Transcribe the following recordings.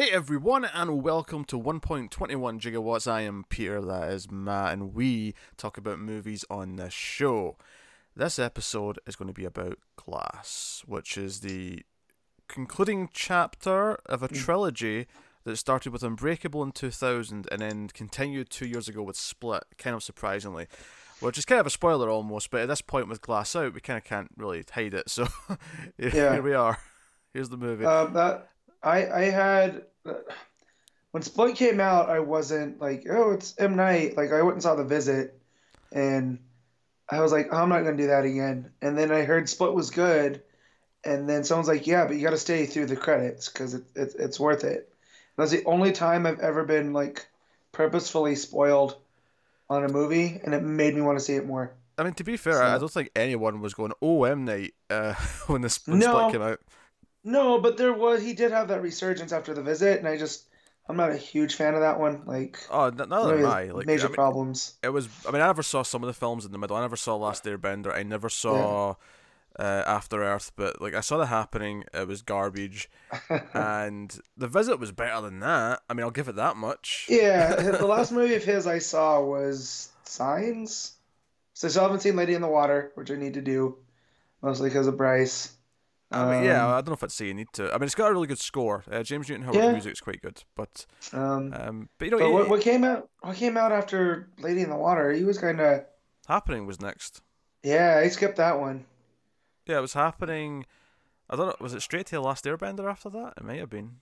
Hey everyone, and welcome to 1.21 Gigawatts. I am Peter, that is Matt, and we talk about movies on this show. This episode is going to be about Glass, which is the concluding chapter of a trilogy that started with Unbreakable in 2000 and then continued two years ago with Split, kind of surprisingly. Which is kind of a spoiler almost, but at this point with Glass out, we kind of can't really hide it. So here Yeah. we are. Here's the movie. Um, that I I had when Split came out, I wasn't like, oh, it's M Night. Like I went and saw The Visit, and I was like, oh, I'm not gonna do that again. And then I heard Split was good, and then someone's like, yeah, but you got to stay through the credits because it, it it's worth it. That's the only time I've ever been like purposefully spoiled on a movie, and it made me want to see it more. I mean, to be fair, I I don't think anyone was going, "Oh, M Night," uh, when the when No. Split came out. No, but there was he did have that resurgence after The Visit, and I just I'm not a huge fan of that one. Like. Oh, n- neither Maybe am I. Like, major I mean, problems. it was. I mean, I never saw some of the films in the middle. I never saw Last Airbender. I never saw uh, After Earth. But like, I saw the happening. It was garbage, and the visit was better than that. I mean, I'll give it that much. yeah, the last movie of his I saw was Signs. So I still haven't seen Lady in the Water, which I need to do, mostly because of Bryce. I mean, yeah, Um, I don't know if I'd say you need to. I mean, it's got a really good score. Uh, James Newton Howard Yeah. music's quite good, but Um, um, but you know, but what, what came out? What came out after Lady in the Water? He was kind of happening was next. yeah. I skipped that one. Yeah, it was happening. I don't know. Was it straight to the Last Airbender after that? It might have been.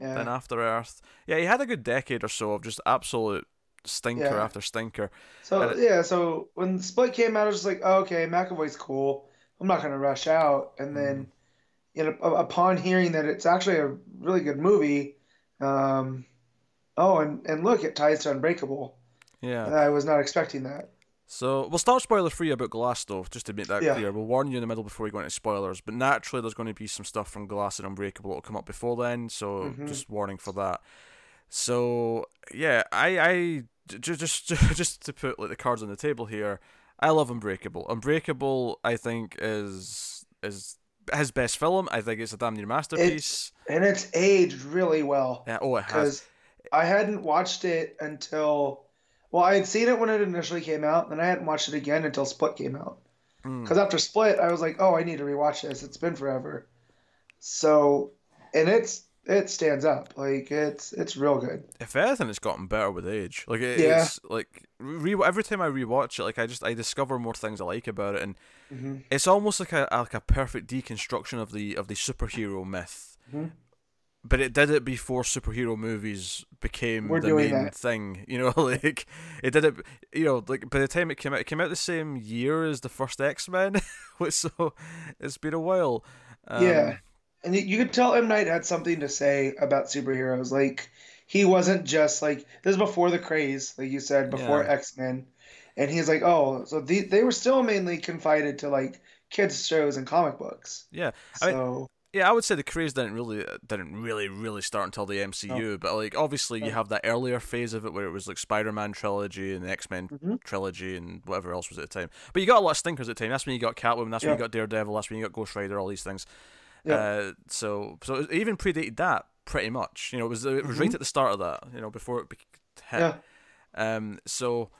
Yeah. Then After Earth. Yeah, he had a good decade or so of just absolute stinker Yeah. after stinker. So it- yeah, so when Split came out, I was just like, oh, okay, McAvoy's cool. I'm not gonna rush out. And then, you know, upon hearing that it's actually a really good movie, um, oh, and and look, it ties to Unbreakable. Yeah. I was not expecting that. So we'll start spoiler free about Glass though, just to make that Yeah. clear. We'll warn you in the middle before we go into spoilers. But naturally, there's going to be some stuff from Glass and Unbreakable that'll come up before then. So Mhm. just warning for that. So yeah, I I j- just just to put like the cards on the table here, I love Unbreakable. Unbreakable, I think is is his best film. I think it's a damn near masterpiece. And it's aged really well yeah, oh, it has. I hadn't watched it until, well, I had seen it when it initially came out, and I hadn't watched it again until Split came out. Mm. Because after Split, I was like, oh, I need to rewatch this. It's been forever. So, and it's it stands up. Like it's it's real good. if anything, it's gotten better with age. Like it, Yeah. it's like re- every time I rewatch it, like I just I discover more things I like about it, and hmm it's almost like a like a perfect deconstruction of the of the superhero myth. Mhm. But it did it before superhero movies became We're the main that. thing. You know, like it did it. You know, like by the time it came out, it came out the same year as the first X Men. so it's been a while. Um, yeah, and you, you could tell M Night had something to say about superheroes. Like he wasn't just like this is before the craze, like you said, before Yeah. X Men, and he's like, oh, so the, they were still mainly confided to like kids shows and comic books. yeah. I mean, So Yeah, I would say the craze didn't really didn't really really start until the MCU, but like obviously you have that earlier phase of it where it was like Spider-Man trilogy and the X-Men Mhm. trilogy and whatever else was at the time. But you got a lot of stinkers at the time. That's when you got Catwoman. That's when you got Daredevil. That's when you got Ghost Rider. All these things. Yeah. Uh, so so it even predated that pretty much. You know, it was it was right Mhm. at the start of that. You know, before it hit. yeah, Um, so,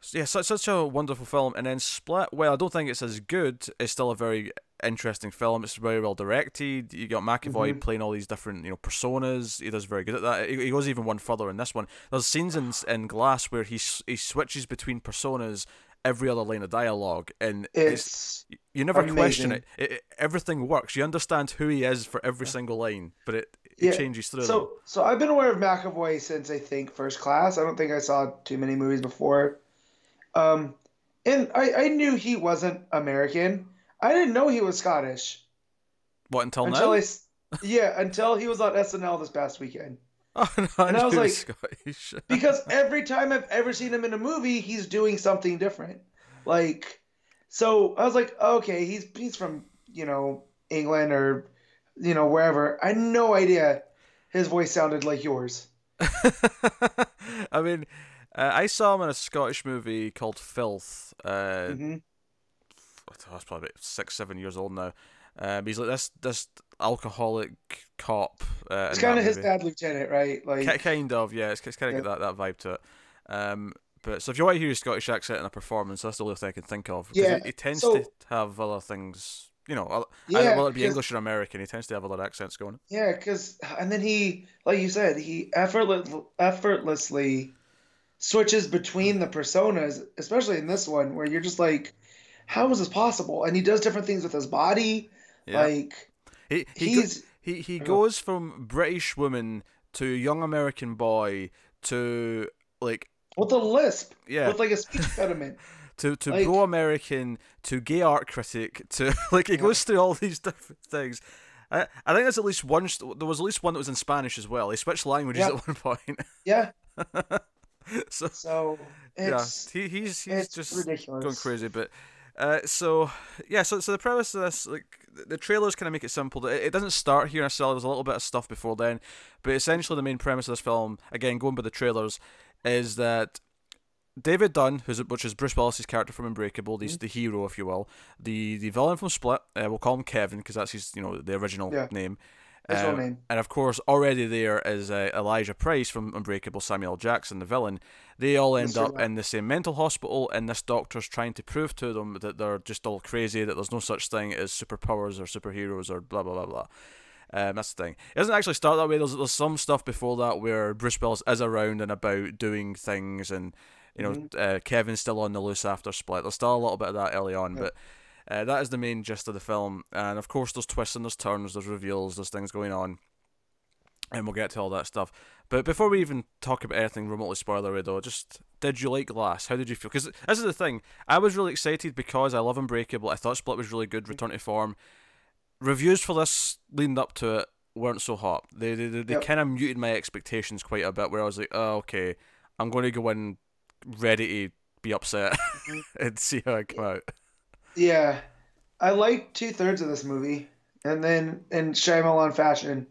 so yeah, such such a wonderful film, and then Split. Well, I don't think it's as good. It's still a very interesting film. It's very well directed. You got McAvoy Mhm. playing all these different you know personas. He does very good at that. He, he goes even one further in this one. There's scenes in in Glass where he he switches between personas every other line of dialogue, and it's, it's you never question it. It, it. Everything works. You understand who he is for every single line, but it, it Yeah, changes through them. So, so I've been aware of McAvoy since I think First Class. I don't think I saw too many movies before. Um, and I, I knew he wasn't American. I didn't know he was Scottish What until, until now? I, yeah, until he was on SNL this past weekend. Oh no, I, and I knew was like- Scottish. Because every time I've ever seen him in a movie, he's doing something different. Like, so I was like, okay, he's he's from you know England or you know wherever. I had no idea his voice sounded like yours. I mean, uh, I saw him in a Scottish movie called Filth. Uh, hmm that's probably about six, seven years old now. Um, he's like this this alcoholic cop. Uh, It's kind of his Bad Lieutenant, right? Like, Ki- kind of, yeah. It's, it's kind of Yeah. got that, that vibe to it. Um, but so if you want to hear a Scottish accent in a performance, that's the only thing I can think of. Yeah, he, he tends so- to have other things. You know, other- yeah, whether it be English or American, he tends to have other accents going. Yeah, because and then he, like you said, he effortless, effortlessly switches between the personas, especially in this one, where you're just like, how is this possible? And he does different things with his body, Yeah, like he he, go- he's he he Oh. goes from British woman to young American boy to like with a lisp, yeah with like a speech impediment. to to like- pro American to gay art critic to like he Yeah. goes through all these different things. I, I think there's at least one. There was at least one that was in Spanish as well. He switched languages Yeah. at one point. Yeah, so so it's yeah, he, he's he's just ridiculous. going crazy. But uh, so yeah, so so the premise of this, like the- the trailers, kind of make it simple. It, it doesn't start here necessarily. There's a little bit of stuff before then, but essentially the main premise of this film, again going by the trailers, is that. David Dunn, who's which is Bruce Willis's character from Unbreakable, the, Mm-hmm. the hero, if you will, the the villain from Split. Uh, we'll call him Kevin because that's his, you know, the original Yeah. name. His Um, name. And of course, already there is uh, Elijah Price from Unbreakable, Samuel Jackson, the villain. They all end Mr. up in the same mental hospital, and this doctor's trying to prove to them that they're just all crazy, that there's no such thing as superpowers or superheroes or blah blah blah blah. Um, that's the thing. It doesn't actually start that way. There's, there's some stuff before that where Bruce Willis is around and about doing things, and you know Mm-hmm. uh, Kevin's still on the loose after Split. There's still a little bit of that early on, Yeah. but uh, that is the main gist of the film. And of course, there's twists and there's turns, there's reveals, there's things going on and we'll get to all that stuff. But before we even talk about anything remotely spoilery, though, just did you like Glass? How did you feel? Because this is the thing. I was really excited because I love Unbreakable. I thought Split was really good. Return to form. Reviews for this leading up to it weren't so hot. They they, they, they Yep. kind of muted my expectations quite a bit. Where I was like, oh okay, I'm going to go in ready to be upset and see how I come out. Yeah, I like two thirds of this movie, and then in Shyamalan fashion,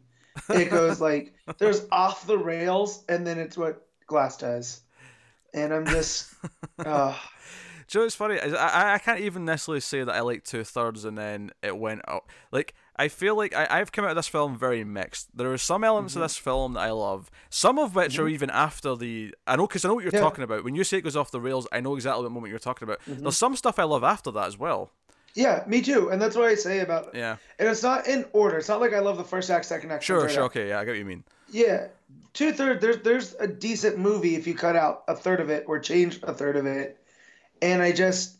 it goes like there's off the rails, and then it's what Glass does, and I'm just, uh, Do you know what's funny? I, I- can't even necessarily say that I like two thirds and then it went up. Like, I feel like I, I've come out of this film very mixed. There are some elements Mm-hmm. of this film that I love, some of which are even after the. I know, because I know what you're Yeah. talking about. When you say it goes off the rails, I know exactly what moment you're talking about. Mm-hmm. There's some stuff I love after that as well. yeah, me too, and that's what I say about. Yeah. And it's not in order. It's not like I love the first act, second act. Sure, third sure, act. okay, yeah, I get what you mean. Yeah, two thirds. There's there's a decent movie if you cut out a third of it or change a third of it, and I just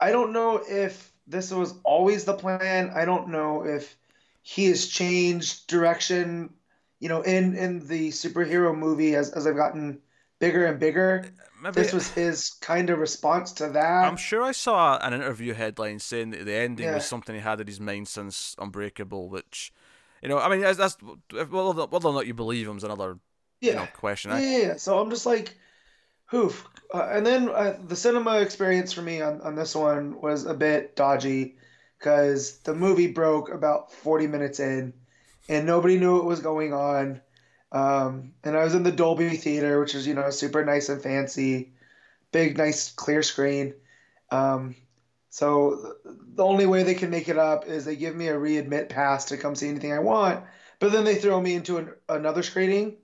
I don't know if this was always the plan. I don't know if he has changed direction. You know, in in the superhero movie as as I've gotten bigger and bigger, Maybe. this was his kind of response to that. I'm sure I saw an interview headline saying that the ending Yeah. was something he had in his mind since Unbreakable, which, you know, I mean, that's, that's whether, or not you believe him is another you yeah. know, question. Yeah, I, yeah, yeah. So I'm just like, oof. Uh, and then uh, the cinema experience for me on, on this one was a bit dodgy because the movie broke about 40 minutes in and nobody knew what was going on. Um, and I was in the Dolby Theater, which is, you know, super nice and fancy, big, nice, clear screen. Um, so the only way they can make it up is they give me a readmit pass to come see anything I want, but then they throw me into an, another screening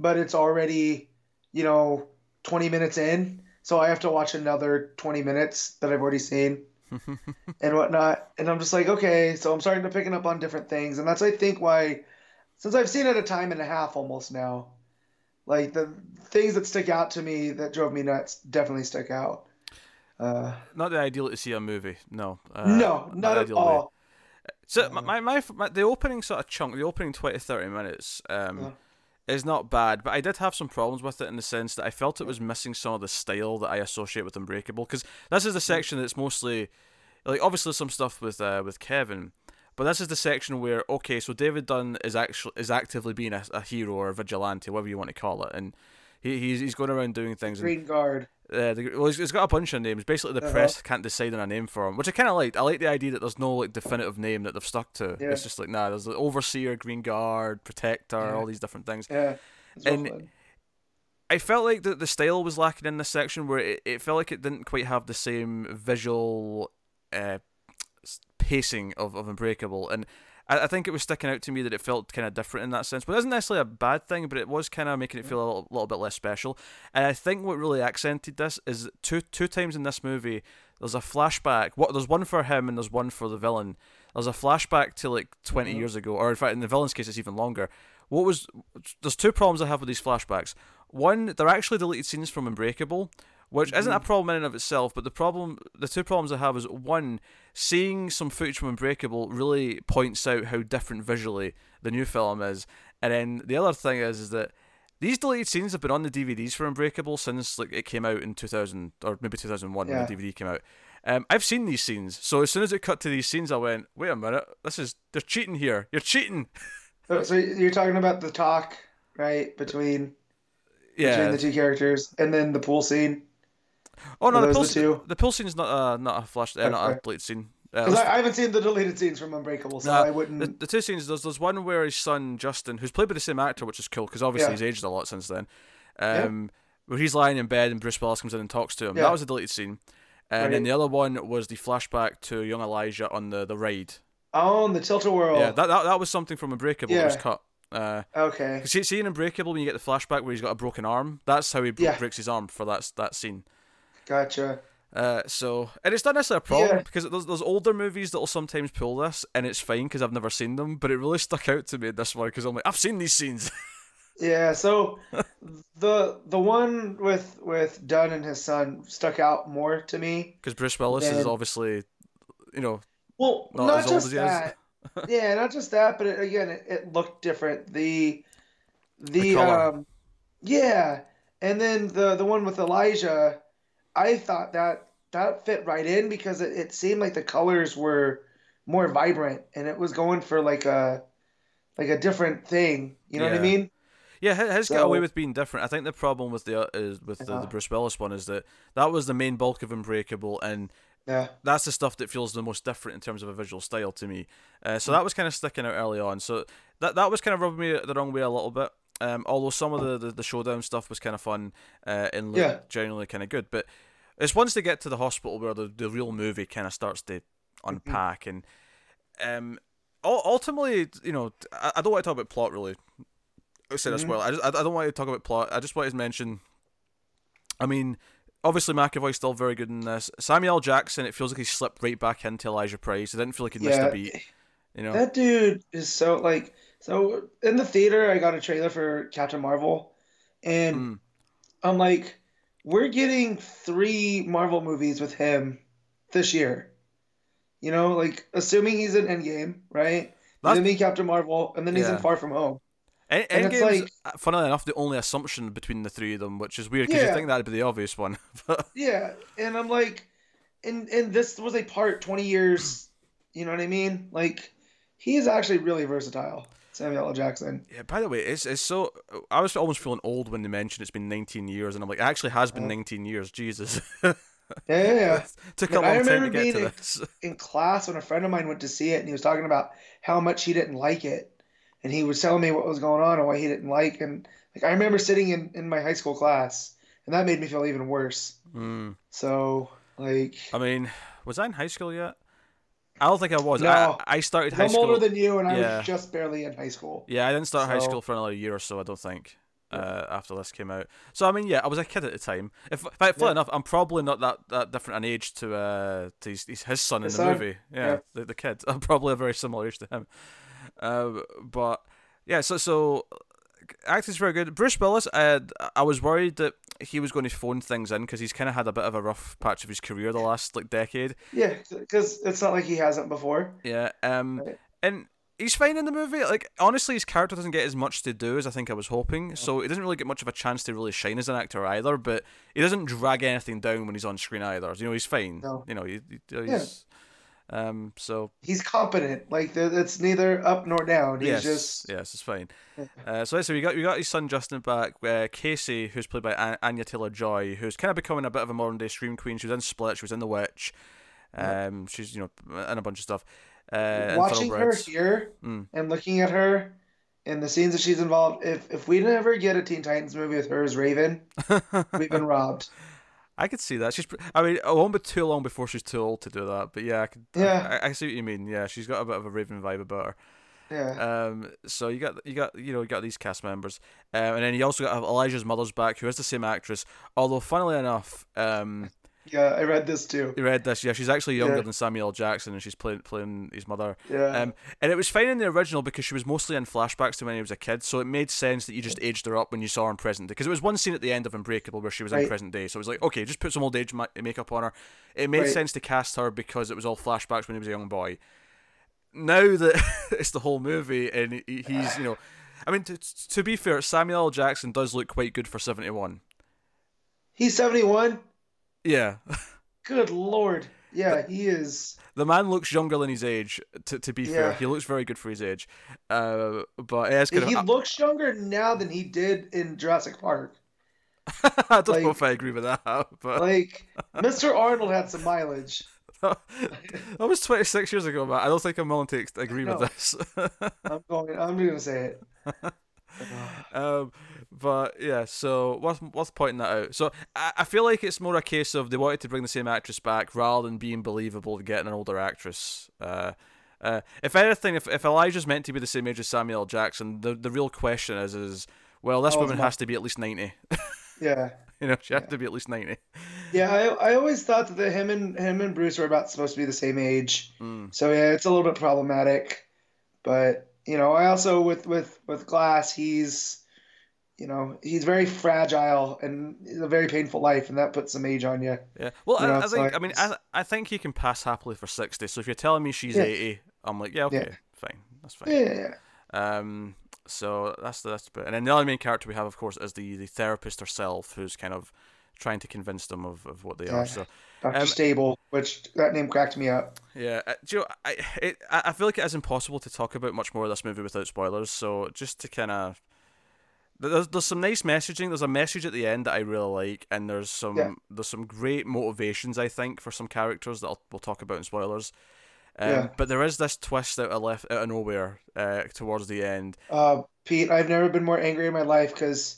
but it's already, you know, 20 minutes in. So I have to watch another 20 minutes that I've already seen and whatnot. And I'm just like, okay, so I'm starting to picking up on different things. And that's, I think, why, since I've seen it a time and a half almost now, like the things that stick out to me that drove me nuts definitely stick out. Uh, not the ideal to see a movie. No. Uh, no, not at ideal way. all. So my, my, my, my the opening sort of chunk, the opening 20 30 minutes, um. Is not bad, but I did have some problems with it in the sense that I felt it was missing some of the style that I associate with Unbreakable. Because this is the section that's mostly, like, obviously some stuff with uh, with Kevin, but this is the section where okay, so David Dunn is actually is actively being a, a hero or a vigilante, whatever you want to call it, and he, he's he's going around doing things. And, Green Guard. Uh, the, well, he's, got a bunch of names. Basically, the Uh-huh. press can't decide on a name for him, which I kind of like. I like the idea that there's no like definitive name that they've stuck to. Yeah. It's just like nah, there's the overseer, green guard, protector, Yeah. all these different things. Yeah. And- fun. I felt like the the style was lacking in this section, where it, it felt like it didn't quite have the same visual uh, pacing of, of Unbreakable, and I, I think it was sticking out to me that it felt kind of different in that sense. But it isn't necessarily a bad thing, but it was kind of making it feel a little, little bit less special. And I think what really accented this is two two times in this movie there's a flashback. What there's one for him and there's one for the villain. There's a flashback to like 20 Mhm. years ago, or in fact, in the villain's case, it's even longer. What was there's two problems I have with these flashbacks. One, they're actually deleted scenes from Unbreakable, which isn't a problem in and of itself. But the problem, the two problems I have is one, seeing some footage from Unbreakable really points out how different visually the new film is, and then the other thing is is that these deleted scenes have been on the DVDs for Unbreakable since like it came out in 2000 or maybe 2001 Yeah. when the DVD came out. Um, I've seen these scenes, so as soon as it cut to these scenes, I went, "Wait a minute, this is they're cheating here. You're cheating." So, you're talking about the talk, right, between Yeah. between the two characters, and then the pool scene. Oh no, the the the pool scene's not a not a flash, uh, not a deleted scene. Uh, Because let's- I, I haven't seen the deleted scenes from Unbreakable, so Nah, I wouldn't. the, the two scenes there's there's one where his son Justin, who's played by the same actor, which is cool because obviously Yeah. he's aged a lot since then. Yeah. Um, where he's lying in bed and Bruce Willis comes in and talks to him. Yeah. That was a deleted scene. And then the other one was the flashback to young Elijah on the, the ride. Oh, on the Tilt-A-Whirl. Yeah, that, that that was something from Unbreakable that was Yeah. cut. Uh, okay. see, see in Unbreakable when you get the flashback where he's got a broken arm, that's how he bro- Yeah. breaks his arm for that that scene. Gotcha. Uh, so and it's not necessarily a problem Yeah. because there's, there's older movies that will sometimes pull this and it's fine because I've never seen them, but it really stuck out to me in this one because I'm like I've seen these scenes. Yeah. So the the one with with Dunn and his son stuck out more to me. Because Bruce Willis is obviously, you know, Well, Not not, as old just as he is. that. yeah, not just that, but it, again, it, it looked different. The the, The um yeah, and then the the one with Elijah, I thought that that fit right in because it, it seemed like the colors were more vibrant and it was going for like a like a different thing. You know what I mean? yeah, his, his got away with being different. I think the problem with the uh, is with the, the Uh-huh. Bruce Willis one is that that was the main bulk of Unbreakable, and Yeah. that's the stuff that feels the most different in terms of a visual style to me. Uh, so that was kind of sticking out early on. So that that was kind of rubbing me the wrong way a little bit. Um, although some of the, the, the showdown stuff was kind of fun uh, and looked Yeah. genuinely kind of good. But it's once they get to the hospital where the, the real movie kind of starts to unpack. And um, ul- ultimately, you know, I, I don't want to talk about plot really. I said as Mhm. well. I, just, I, don't want to talk about plot. I just want to mention. I mean, obviously McAvoy's still very good in this. Samuel Jackson, it feels like he slipped right back into Elijah Price. I didn't feel like he missed Yeah. a beat. You know, That dude is so like so in the theater I got a trailer for Captain Marvel and Mm. I'm like we're getting three Marvel movies with him this year. You know, like assuming he's in Endgame, right? He's That's- gonna be Captain Marvel and then he's in Far From Home. En- and it's Endgame's, like- uh, funnily enough, the only assumption between the three of them, which is weird because you think that'd be the obvious one. Yeah, and I'm like and and this was a part 20 years, you know what I mean? Like he is actually really versatile, Samuel L. Jackson. yeah, by the way, it's it's so. I was almost feeling old when they mentioned it's been 19 years, and I'm like, it actually has been Uh. 19 years. Jesus, Yeah, yeah, yeah. took a Like, I long time to remember get to being- this. in class when a friend of mine went to see it and he was talking about how much he didn't like it and he was telling me what was going on and why he didn't like and like I remember sitting in, in my high school class and that made me feel even worse Mm. so like I mean, was I in high school yet? I don't think I was. No. I, I started high I'm school. older than you and I Yeah. was just barely in high school Yeah, I didn't start high school for another year or so. I don't think. Uh, after this came out, so I mean, yeah, I was a kid at the time. If, in fact, Yeah. enough, I'm probably not that, that different an age to uh to his, his, his son His in the son? movie. Yeah, Yeah. The, the kid. I'm probably a very similar age to him. Uh, but yeah, so so acting's very good. Bruce Willis, uh, I was worried that he was going to phone things in because he's kind of had a bit of a rough patch of his career the last like decade. yeah because it's not like he hasn't before Yeah. Um. Right. And he's fine in the movie. Like honestly, his character doesn't get as much to do as I think I was hoping. So he doesn't really get much of a chance to really shine as an actor either. But he doesn't drag anything down when he's on screen either. You know, he's fine. No. You know, he, he- he's. Um. So he's competent like it's neither up nor down he's yes, just yes, it's fine. Uh, so so we got we got his son Justin back. Uh, Casey, who's played by An- Anya Taylor Joy, who's kind of becoming a bit of a modern day scream queen. She was in Split. She was in The Witch. Um. She's you know in a bunch of stuff. Uh, watching her here Mm. and looking at her and the scenes that she's involved if if we never get a Teen Titans movie with her as Raven we've been robbed I could see that. She's. I mean, it won't be too long before she's too old to do that. But yeah, I could. Yeah. I, I see what you mean. Yeah, she's got a bit of a Raven vibe about her. Yeah. Um, so you got you got you know you got these cast members, um, and then you also got Elijah's mother's back, who is the same actress. Although, funnily enough, um, yeah, I read this too. you read this. Yeah, she's actually younger Yeah. than Samuel L. Jackson, and she's playing playing his mother. Yeah. Um, and it was fine in the original because she was mostly in flashbacks to when he was a kid, so it made sense that you just aged her up when you saw her in present day. Because it was one scene at the end of Unbreakable where she was in present day, so it was like, okay, just put some old age ma- makeup on her. It made Right. sense to cast her because it was all flashbacks when he was a young boy. Now that it's the whole movie and he's, you know, I mean, to, to be fair, Samuel L. Jackson does look quite good for 71. He's 71. Yeah. Good lord. Yeah, he is. The man looks younger than his age. To, to be fair, he looks very good for his age. Uh, but kind He of, looks younger now than he did in Jurassic Park. I don't know if I agree with that, but Like, Mr. Arnold had some mileage. that was 26 years ago, man. I don't think I'm willing to agree with this. I'm going. I'm gonna say it. um, but yeah, so worth worth pointing that out. So I, I feel like it's more a case of they wanted to bring the same actress back rather than being believable to getting an older actress. Uh, uh, if anything, if, if Elijah's meant to be the same age as Samuel Jackson, the the real question is is well, this How woman has to be at least ninety. Yeah. you know, she has to be at least ninety. Yeah, I, I always thought that the, him and him and Bruce were about supposed to be the same age. Mm. So yeah, it's a little bit problematic. But you know, I also with with with Glass, he's you know he's very fragile and a very painful life, and that puts some age on you. Yeah. Well, You know, I, I think like- I mean I I think he can pass happily for sixty. So if you're telling me she's Yeah. eighty, I'm like, yeah, okay, Yeah. fine, that's fine. Yeah, yeah, Um, so that's the that's bit, and then the other main character we have, of course, is the the therapist herself, who's kind of trying to convince them of, of what they Yeah. are. So Doctor Um, Staple, which that name cracked me up. yeah, uh, do you know, I it, I I feel like it is impossible to talk about much more of this movie without spoilers. So just to kind of there's there's some nice messaging. There's a message at the end that I really like, and there's some Yeah. there's some great motivations I think for some characters that I'll, we'll talk about in spoilers. Um, Yeah. But there is this twist out of left out of nowhere uh, towards the end. Uh, Pete, I've never been more angry in my life because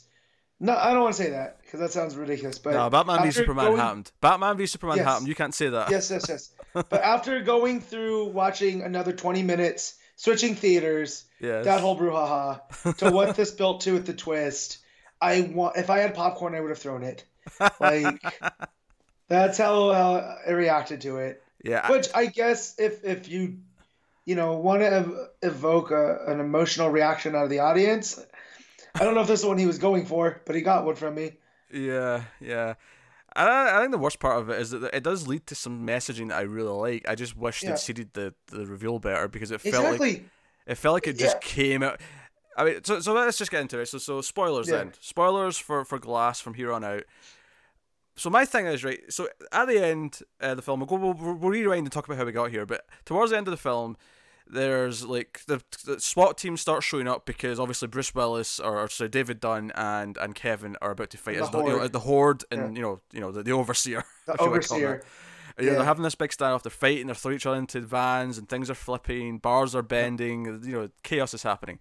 no, I don't want to say that because that sounds ridiculous. But no, Batman v Superman going- happened. Batman v Superman Yes. happened. You can't say that. yes, yes, yes. But after going through watching another 20 minutes, switching theaters, Yes. that whole brouhaha, to what this built to with the twist, I want. If I had popcorn, I would have thrown it. Like that's how, I reacted to it. yeah. Which I guess if if you you know want to ev- evoke a, an emotional reaction out of the audience, I don't know if this is the one he was going for, but he got one from me. Yeah, yeah. I, I think the worst part of it is that it does lead to some messaging that I really like. I just wish Yeah. they'd seeded the, the reveal better because it felt like it felt like it just came out. I mean, so so let's just get into it. So so spoilers Yeah. then. Spoilers for for Glass from here on out. So my thing is right. So at the end uh, of the film, we'll go we'll, we'll rewind and talk about how we got here. But towards the end of the film, there's like the, the SWAT team starts showing up because obviously Bruce Willis or, or sorry David Dunn and and Kevin are about to fight The as the, you know, Horde. the horde and you know you know the, the overseer. The you overseer. Yeah, Yeah. they're having this big standoff. They're fighting. They're throwing each other into vans, and things are flipping. Bars are bending. You know, chaos is happening.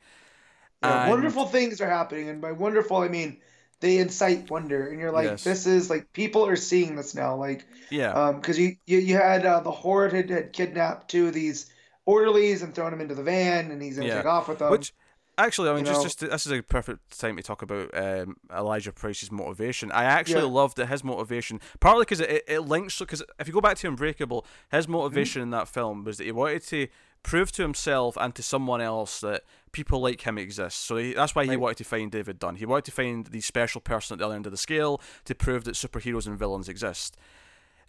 Yeah, And- wonderful things are happening, and by wonderful I mean they incite wonder, and you're like, Yes. this is like people are seeing this now, like, Yeah, um, because you, you you had uh, the horde had, had kidnapped two of these orderlies and throwing them into the van, and he's gonna Yeah. take off with them. which actually, I mean, you just know- just to- this is a perfect time to talk about um, Elijah Price's motivation. I actually Yeah. loved that his motivation, partly because it, it, it links. Because if you go back to Unbreakable, his motivation Mm-hmm. in that film was that he wanted to prove to himself and to someone else that people like him exist. So he, that's why he Right. wanted to find David Dunn. He wanted to find the special person at the other end of the scale to prove that superheroes and villains exist.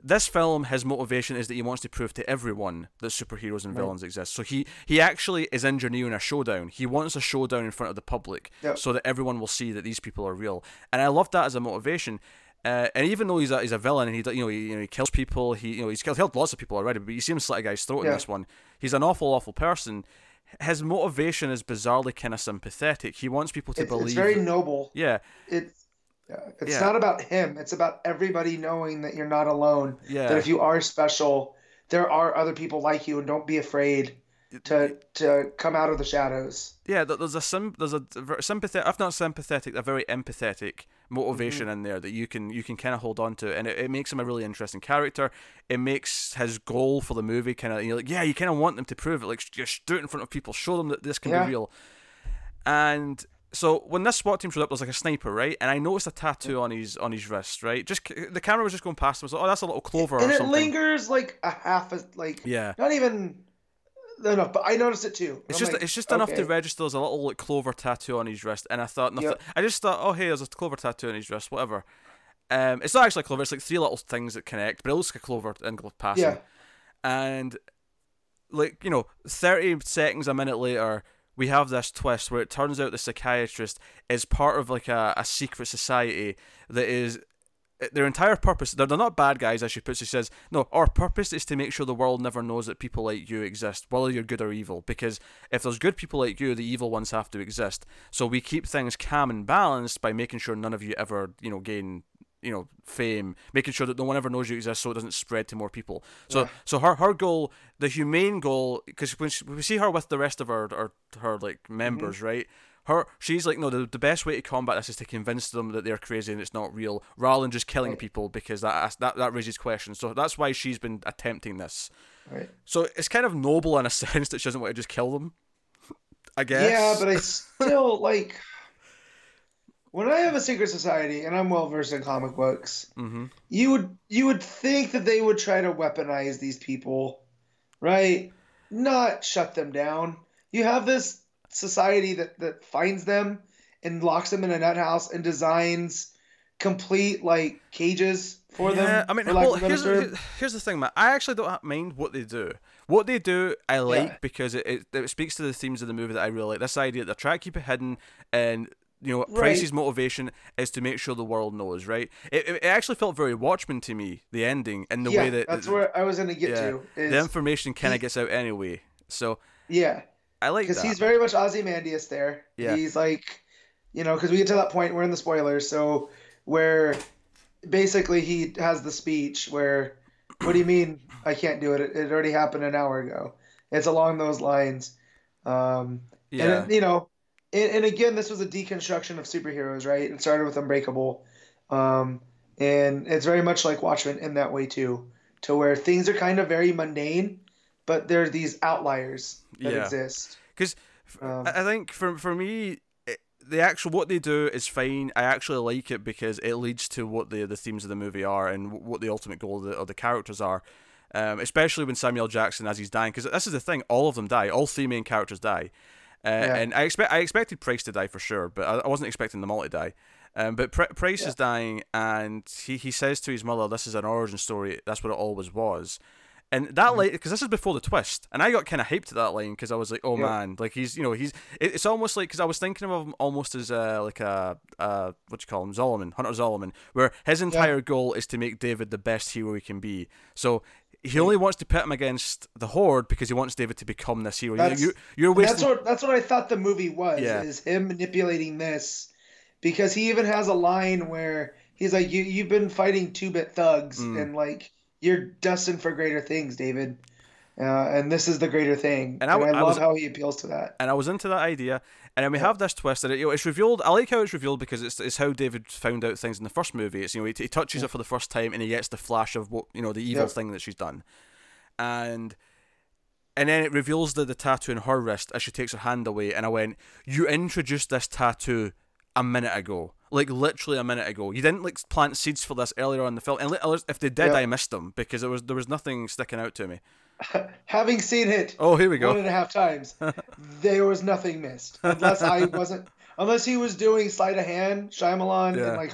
This film, his motivation is that he wants to prove to everyone that superheroes and Right. villains exist. So he he actually is engineering a showdown. He wants a showdown in front of the public, Yep. so that everyone will see that these people are real. And I love that as a motivation. Uh, and even though he's a, he's a villain and he you know he, you know he kills people, he you know he's killed, killed lots of people already, but you see him slit a guy's throat in this one. He's an awful awful person. His motivation is bizarrely kind of sympathetic. He wants people to it's, believe. it's very noble. yeah, It's yeah, it's Yeah. not about him. It's about everybody knowing that you're not alone. yeah. That if you are special, there are other people like you, and don't be afraid to to come out of the shadows. Yeah, there's a sim- there's a sympathetic, if not sympathetic, a very empathetic motivation Mm-hmm. in there that you can you can kind of hold on to, and it, it makes him a really interesting character. It makes his goal for the movie kind of you're like, yeah, you kind of want them to prove it, like just do it in front of people, show them that this can Yeah. be real. And so when this SWAT team showed up, there was like a sniper, right? And I noticed a tattoo on his on his wrist, right? Just the camera was just going past him. I was like, oh, that's a little clover and it something. lingers like a half a like Yeah. not even enough, but I noticed it too. It's I'm just like, it's just enough to register as a little like clover tattoo on his wrist, and I thought nothing. Yep. I just thought, oh hey, there's a clover tattoo on his wrist, whatever. Um, it's not actually a clover. It's like three little things that connect, but it looks like a clover in passing. Yeah. And like you know, thirty seconds a minute later, we have this twist where it turns out the psychiatrist is part of like a, a secret society that is eh, their entire purpose they're, they're not bad guys as she puts it she says no our purpose is to make sure the world never knows that people like you exist whether you're good or evil because if there's good people like you the evil ones have to exist. So we keep things calm and balanced by making sure none of you ever you know gain you know fame making sure that no one ever knows you exist so it doesn't spread to more people so Yeah. so her her goal the humane goal because when, she, we see her with the rest of her her, her like mm-hmm. members right her she's like no the, the best way to combat this is to convince them that they're crazy and it's not real rather than just killing Right. people because that that that raises questions so that's why she's been attempting this Right. so it's kind of noble in a sense that she doesn't want to just kill them i guess Yeah, but I still like when I have a secret society and I'm well versed in comic books, mm-hmm. you would you would think that they would try to weaponize these people, right? Not shut them down. You have this society that that finds them and locks them in a nut house and designs complete like cages for yeah, them. I mean, well, here's, here's the thing, man. I actually don't mind what they do. What they do, I like Yeah. because it, it, it speaks to the themes of the movie that I really like. This idea that they're trying to keep it hidden, and you know, Right. Price's motivation is to make sure the world knows. Right? It, it, actually felt very Watchmen to me. The ending and the yeah, way that that's where I was going to get yeah, to. Is, the information kind of gets out anyway. So yeah, I like because he's very much Ozymandias there. Yeah. He's like, you know, because we get to that point. We're in the spoilers, so where basically he has the speech where, "What do you mean I can't do it? It, it already happened an hour ago." It's along those lines. Um, yeah. And it- you know, and, and again, this was a deconstruction of superheroes, right? It started with Unbreakable, um, and it's very much like Watchmen in that way too, to where things are kind of very mundane, but there are these outliers that Yeah. exist. Because Um, I think for for me, the actual what they do is fine. I actually like it because it leads to what the the themes of the movie are and what the ultimate goal of the, of the characters are. Um, especially when Samuel Jackson, as he's dying, because this is the thing, all of them die. All three main characters die, uh, Yeah. and I expect I expected Price to die for sure, but I, I wasn't expecting them all to die. Um, but Pr- Price Yeah. is dying, and he, he says to his mother, "This is an origin story. That's what it always was." And that Mm-hmm. line, because this is before the twist, and I got kind of hyped at that line because I was like, "Oh Yeah. man, like he's, you know, he's." It, it's almost like because I was thinking of him almost as uh, like a uh, what you call him, Zolomon, Hunter Zolomon, where his entire goal is to make David the best hero he can be. So he only wants to pit him against the Horde because he wants David to become this hero. That's- you, you're wasting. that's what that's what I thought the movie was Yeah. is him manipulating this because he even has a line where he's like you you've been fighting two bit thugs Mm. and like you're destined for greater things David uh, and this is the greater thing And and I I, w- I love was- how he appeals to that and I was into that idea. And then we have this twist, and it, you know, it's revealed. I like how it's revealed because it's, it's how David found out things in the first movie. It's you know he, he touches Yeah. her for the first time, and he gets the flash of what you know the evil Yeah. thing that she's done, and and then it reveals the the tattoo on her wrist as she takes her hand away. And I went, "You introduced this tattoo a minute ago, like literally a minute ago. You didn't like plant seeds for this earlier on in the film. And if they did. I missed them because there was there was nothing sticking out to me. having seen it Oh, here we go. one and a half times there was nothing missed unless I wasn't unless he was doing sleight of hand Shyamalan Yeah. and like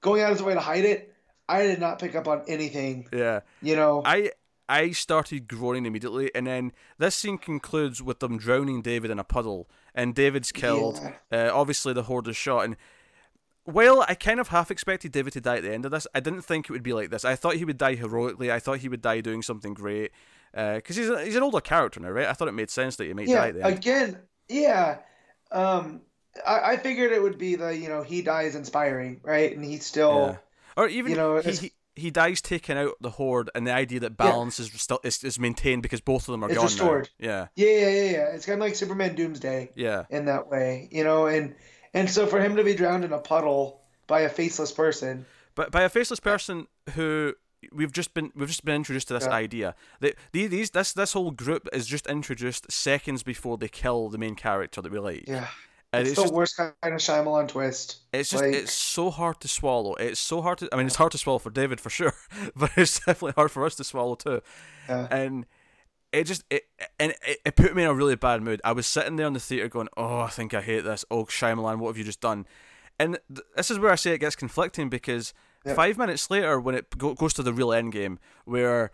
going out of his way to hide it I did not pick up on anything Yeah. you know I I started groaning immediately, and then this scene concludes with them drowning David in a puddle, and David's killed. Uh, obviously, the horde is shot, and well, I kind of half expected David to die at the end of this, I didn't think it would be like this. I thought he would die heroically. I thought he would die doing something great, because he's a, he's an older character now, right? I thought it made sense that he might die yeah at the again yeah um I, I figured it would be the you know he dies inspiring right and he's still Yeah. Or even you know, he, he he dies taking out the horde, and the idea that balance is still is, is maintained because both of them are It's gone restored. now. Yeah, yeah yeah yeah yeah it's kind of like Superman Doomsday yeah, in that way, you know, and and so for him to be drowned in a puddle by a faceless person. But by a faceless person who we've just been we've just been introduced to this Yeah. idea that the- these this this whole group is just introduced seconds before they kill the main character that we like. Yeah. And It's, it's, the just worst kind of Shyamalan twist. it's just like- it's so hard to swallow. It's so hard to I mean it's hard to swallow for David for sure, but it's definitely hard for us to swallow too. Yeah. And it just it and it, it put me in a really bad mood. I was sitting there in the theater going, "Oh, I think I hate this. Oh, Shyamalan, what have you just done?" And th- this is where I say it gets conflicting because Five minutes later, when it go- goes to the real end game, where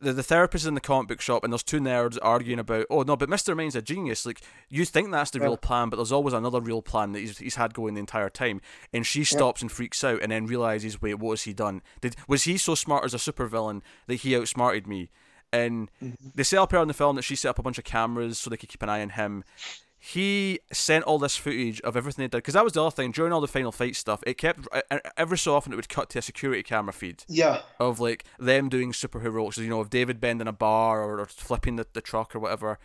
the, the therapist is in the comic book shop and there's two nerds arguing about, oh no, but Mr. Mind's a genius. Like you think that's the real plan, but there's always another real plan that he's, he's had going the entire time. And she stops and freaks out and then realizes, wait, what has he done? Did was he so smart as a supervillain that he outsmarted me? And mm-hmm. they set up her in the film that she set up a bunch of cameras so they could keep an eye on him. He sent all this footage of everything they did because that was the other thing during all the final fight stuff. It kept every so often it would cut to a security camera feed Yeah. of like them doing superheroics, you know, of David bending a bar or, or flipping the, the truck or whatever.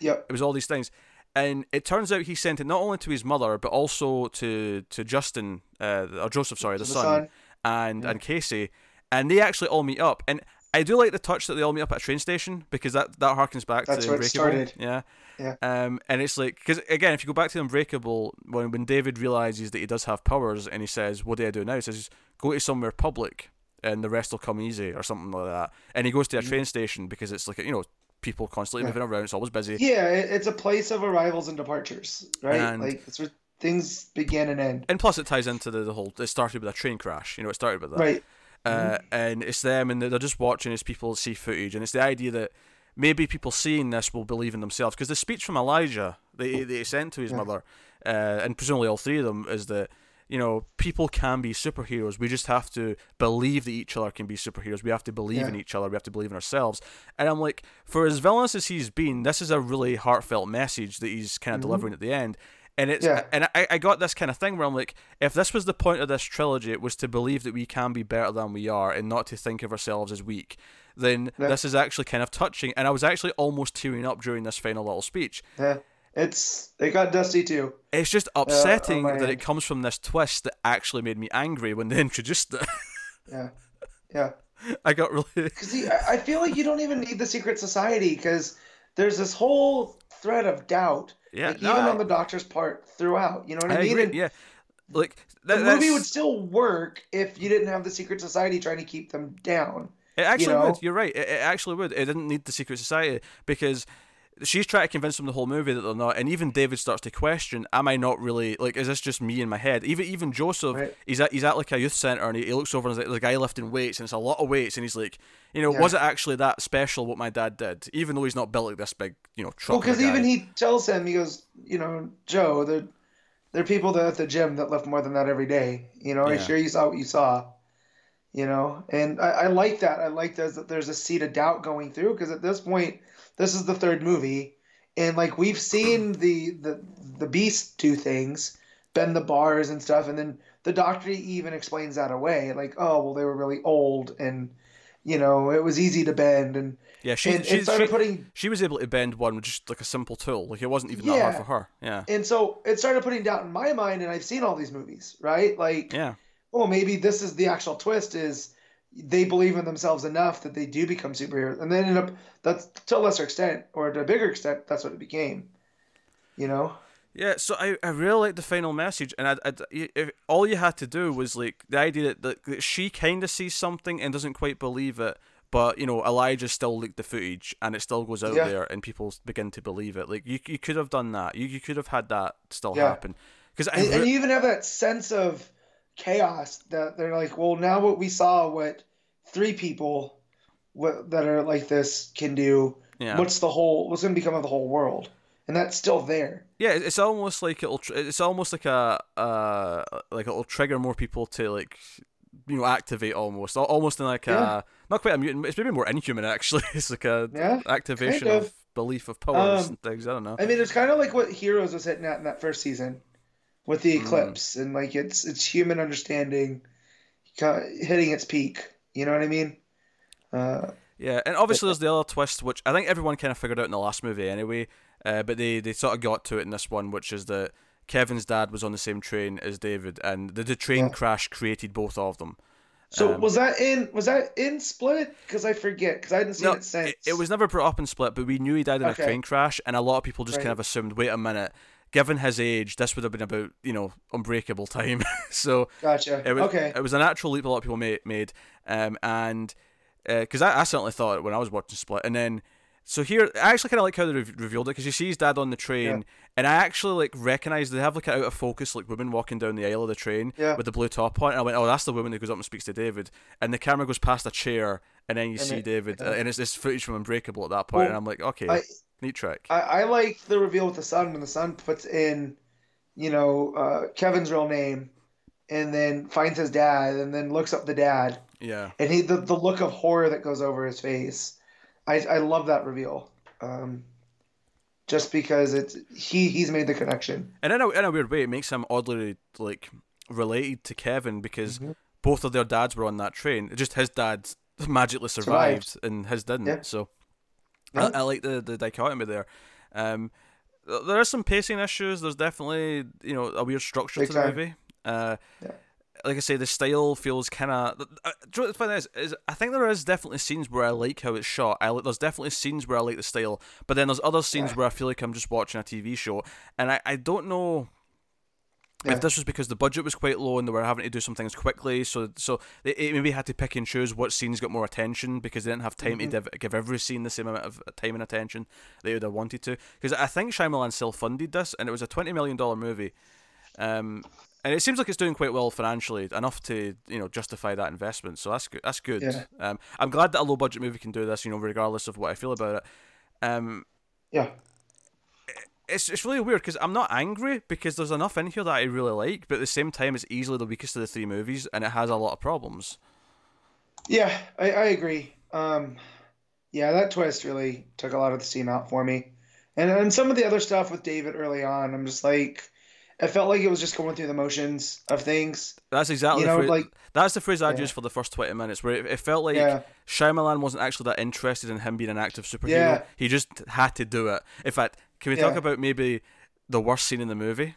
Yep. It was all these things, and it turns out he sent it not only to his mother but also to to Justin uh, or Joseph, sorry, the, the son, son. and and Casey, and they actually all meet up. And I do like the touch that they all meet up at a train station because that that harkens back That's to where it started. Yeah. Yeah. Um, and it's like because again, if you go back to Unbreakable, when when David realizes that he does have powers, and he says, "What do I do now?" He says, "Go to somewhere public, and the rest will come easy," or something like that. And he goes to a train station because it's like you know people constantly Mm-hmm. Yeah. moving around. It's always busy. Yeah, it's a place of arrivals and departures, right? And- like it's where things begin and end. And plus, it ties into the, the whole. It started with a train crash. You know, it started with that. Right. uh, and it's them, and they're just watching as people see footage, and it's the idea that maybe people seeing this will believe in themselves because the speech from Elijah that he sent to his Yeah. mother, uh, and presumably all three of them is that you know people can be superheroes. We just have to believe that each other can be superheroes. We have to believe in each other. We have to believe in ourselves. And I'm like, for as villainous as he's been, this is a really heartfelt message that he's kind of delivering at the end. And it's Yeah. and I, I got this kind of thing where I'm like, if this was the point of this trilogy, it was to believe that we can be better than we are and not to think of ourselves as weak, then Yeah. this is actually kind of touching. And I was actually almost tearing up during this final little speech. Yeah. It's it got dusty too. It's just upsetting my that it comes from this twist that actually made me angry when they introduced it. Yeah. Yeah. I got really Because I I feel like you don't even need the secret society because there's this whole thread of doubt, yeah. like no, even I- on the doctor's part throughout. You know what I, I mean? And Yeah, like the movie that's- would still work if you didn't have the secret society trying to keep them down. It actually know? would. You're right. It, it actually would. It didn't need the secret society because she's trying to convince them the whole movie that they're not. And even David starts to question: Am I not really like? Is this just me in my head? Even even Joseph, Right. he's at he's at like a youth center and he, he looks over and there's like, the guy lifting weights and it's a lot of weights and he's like, you know, Yeah. was it actually that special what my dad did? Even though he's not built like this big, you know, truck. Well, because even he tells him, he goes, you know, Joe, there, there are people that at the gym that lift more than that every day. You know, I'm Yeah. sure you saw what you saw. You know, and I, I like that. I like that there's a seed of doubt going through because at this point, this is the third movie, and like we've seen the the the Beast do things, bend the bars and stuff, and then the Doctor even explains that away, like, oh well, they were really old and. You know, it was easy to bend, and, yeah, she and she, it started she, putting she was able to bend one with just like a simple tool. Like it wasn't even that hard for her. Yeah, And so it started putting doubt in my mind, and I've seen all these movies, right? Like, yeah. Oh, maybe this is the actual twist: is they believe in themselves enough that they do become superheroes, and they end up that's to a lesser extent or to a bigger extent, that's what it became. You know? Yeah, so I, I really like the final message, and I, I, if, all you had to do was like the idea that, that, that she kind of sees something and doesn't quite believe it, but you know Elijah still leaked the footage and it still goes out Yeah. there and people begin to believe it. Like you, you could have done that. You, you could have had that still Yeah. happen. Because And, and you even have that sense of chaos that they're like, well, now what we saw, what three people what, that are like this can do. yeah, What's the whole? What's going to become of the whole world? And that's still there. yeah, it's almost like it'll. tr- It's almost like a uh like it'll trigger more people to like you know activate almost almost in like Yeah. a not quite a mutant. It's maybe more inhuman actually. It's like a Yeah, activation kind of. of. belief of powers Um, and things. I don't know. I mean, it's kind of like what Heroes was hitting at in that first season with the Mm. eclipse, and like it's it's human understanding hitting its peak. You know what I mean? Uh, Yeah, and obviously there's the other twist, which I think everyone kind of figured out in the last movie anyway. Uh, but they, they sort of got to it in this one, which is that Kevin's dad was on the same train as David, and the, the train Yeah. crash created both of them. So Um, was that in was that in Split? Because I forget because I hadn't seen No, it since. it, it was never brought up in Split, but we knew he died in Okay. a train crash, and a lot of people just kind of assumed, wait a minute, given his age, this would have been about you know unbreakable time. so Gotcha. it was okay. it was a natural leap a lot of people made, made um, and because I, I certainly thought when I was watching Split, and then so here I actually kind of like how they re- revealed it because you see his dad on the train, Yeah. and I actually like recognize they have like an out of focus like woman walking down the aisle of the train Yeah. with the blue top on, and I went, oh, that's the woman that goes up and speaks to David, and the camera goes past a chair, and then you And see it- David, uh, and it's this footage from Unbreakable at that point, Well, and I'm like, okay, I- neat trick. I, I like the reveal with the son when the son puts in, you know, uh, Kevin's real name, and then finds his dad, and then looks up the dad, yeah, and he the, the look of horror that goes over his face. I I love that reveal. Um, just because it's he he's made the connection. and in a in a weird way, it makes him oddly like related to Kevin because Mhm. both of their dads were on that train. Just his dad magically survived, and his didn't. Yeah. So I, I like the the dichotomy there. Um, there are some pacing issues. There's definitely you know a weird structure Big to the time. movie. Uh, Yeah. Like I say, the style feels kind of. Uh, do you know funny is, is I think there is definitely scenes where I like how it's shot. I there's definitely scenes where I like the style, but then there's other scenes Yeah. where I feel like I'm just watching a TV show, and I, I don't know Yeah. if this was because the budget was quite low and they were having to do some things quickly, so so they, it maybe had to pick and choose what scenes got more attention because they didn't have time Mhm. to div- give every scene the same amount of time and attention they would have wanted to. Because I think Shyamalan self-funded this, and it was a twenty million dollar movie, um, and it seems like it's doing quite well financially, enough to you know justify that investment. So that's good. That's good. Yeah. Um, I'm glad that a low-budget movie can do this, you know, regardless of what I feel about it. Um, Yeah. It's it's really weird because I'm not angry because there's enough in here that I really like, but at the same time, it's easily the weakest of the three movies, and it has a lot of problems. Yeah, I, I agree. Um, yeah, that twist really took a lot of the steam out for me. And and some of the other stuff with David early on, I'm just like, it felt like it was just going through the motions of things. That's exactly You the know, phrase, like- that's the phrase I'd Yeah. use for the first twenty minutes, where it, it felt like Yeah. Shyamalan wasn't actually that interested in him being an active superhero. Yeah. He just had to do it. In fact, can we talk about maybe the worst scene in the movie?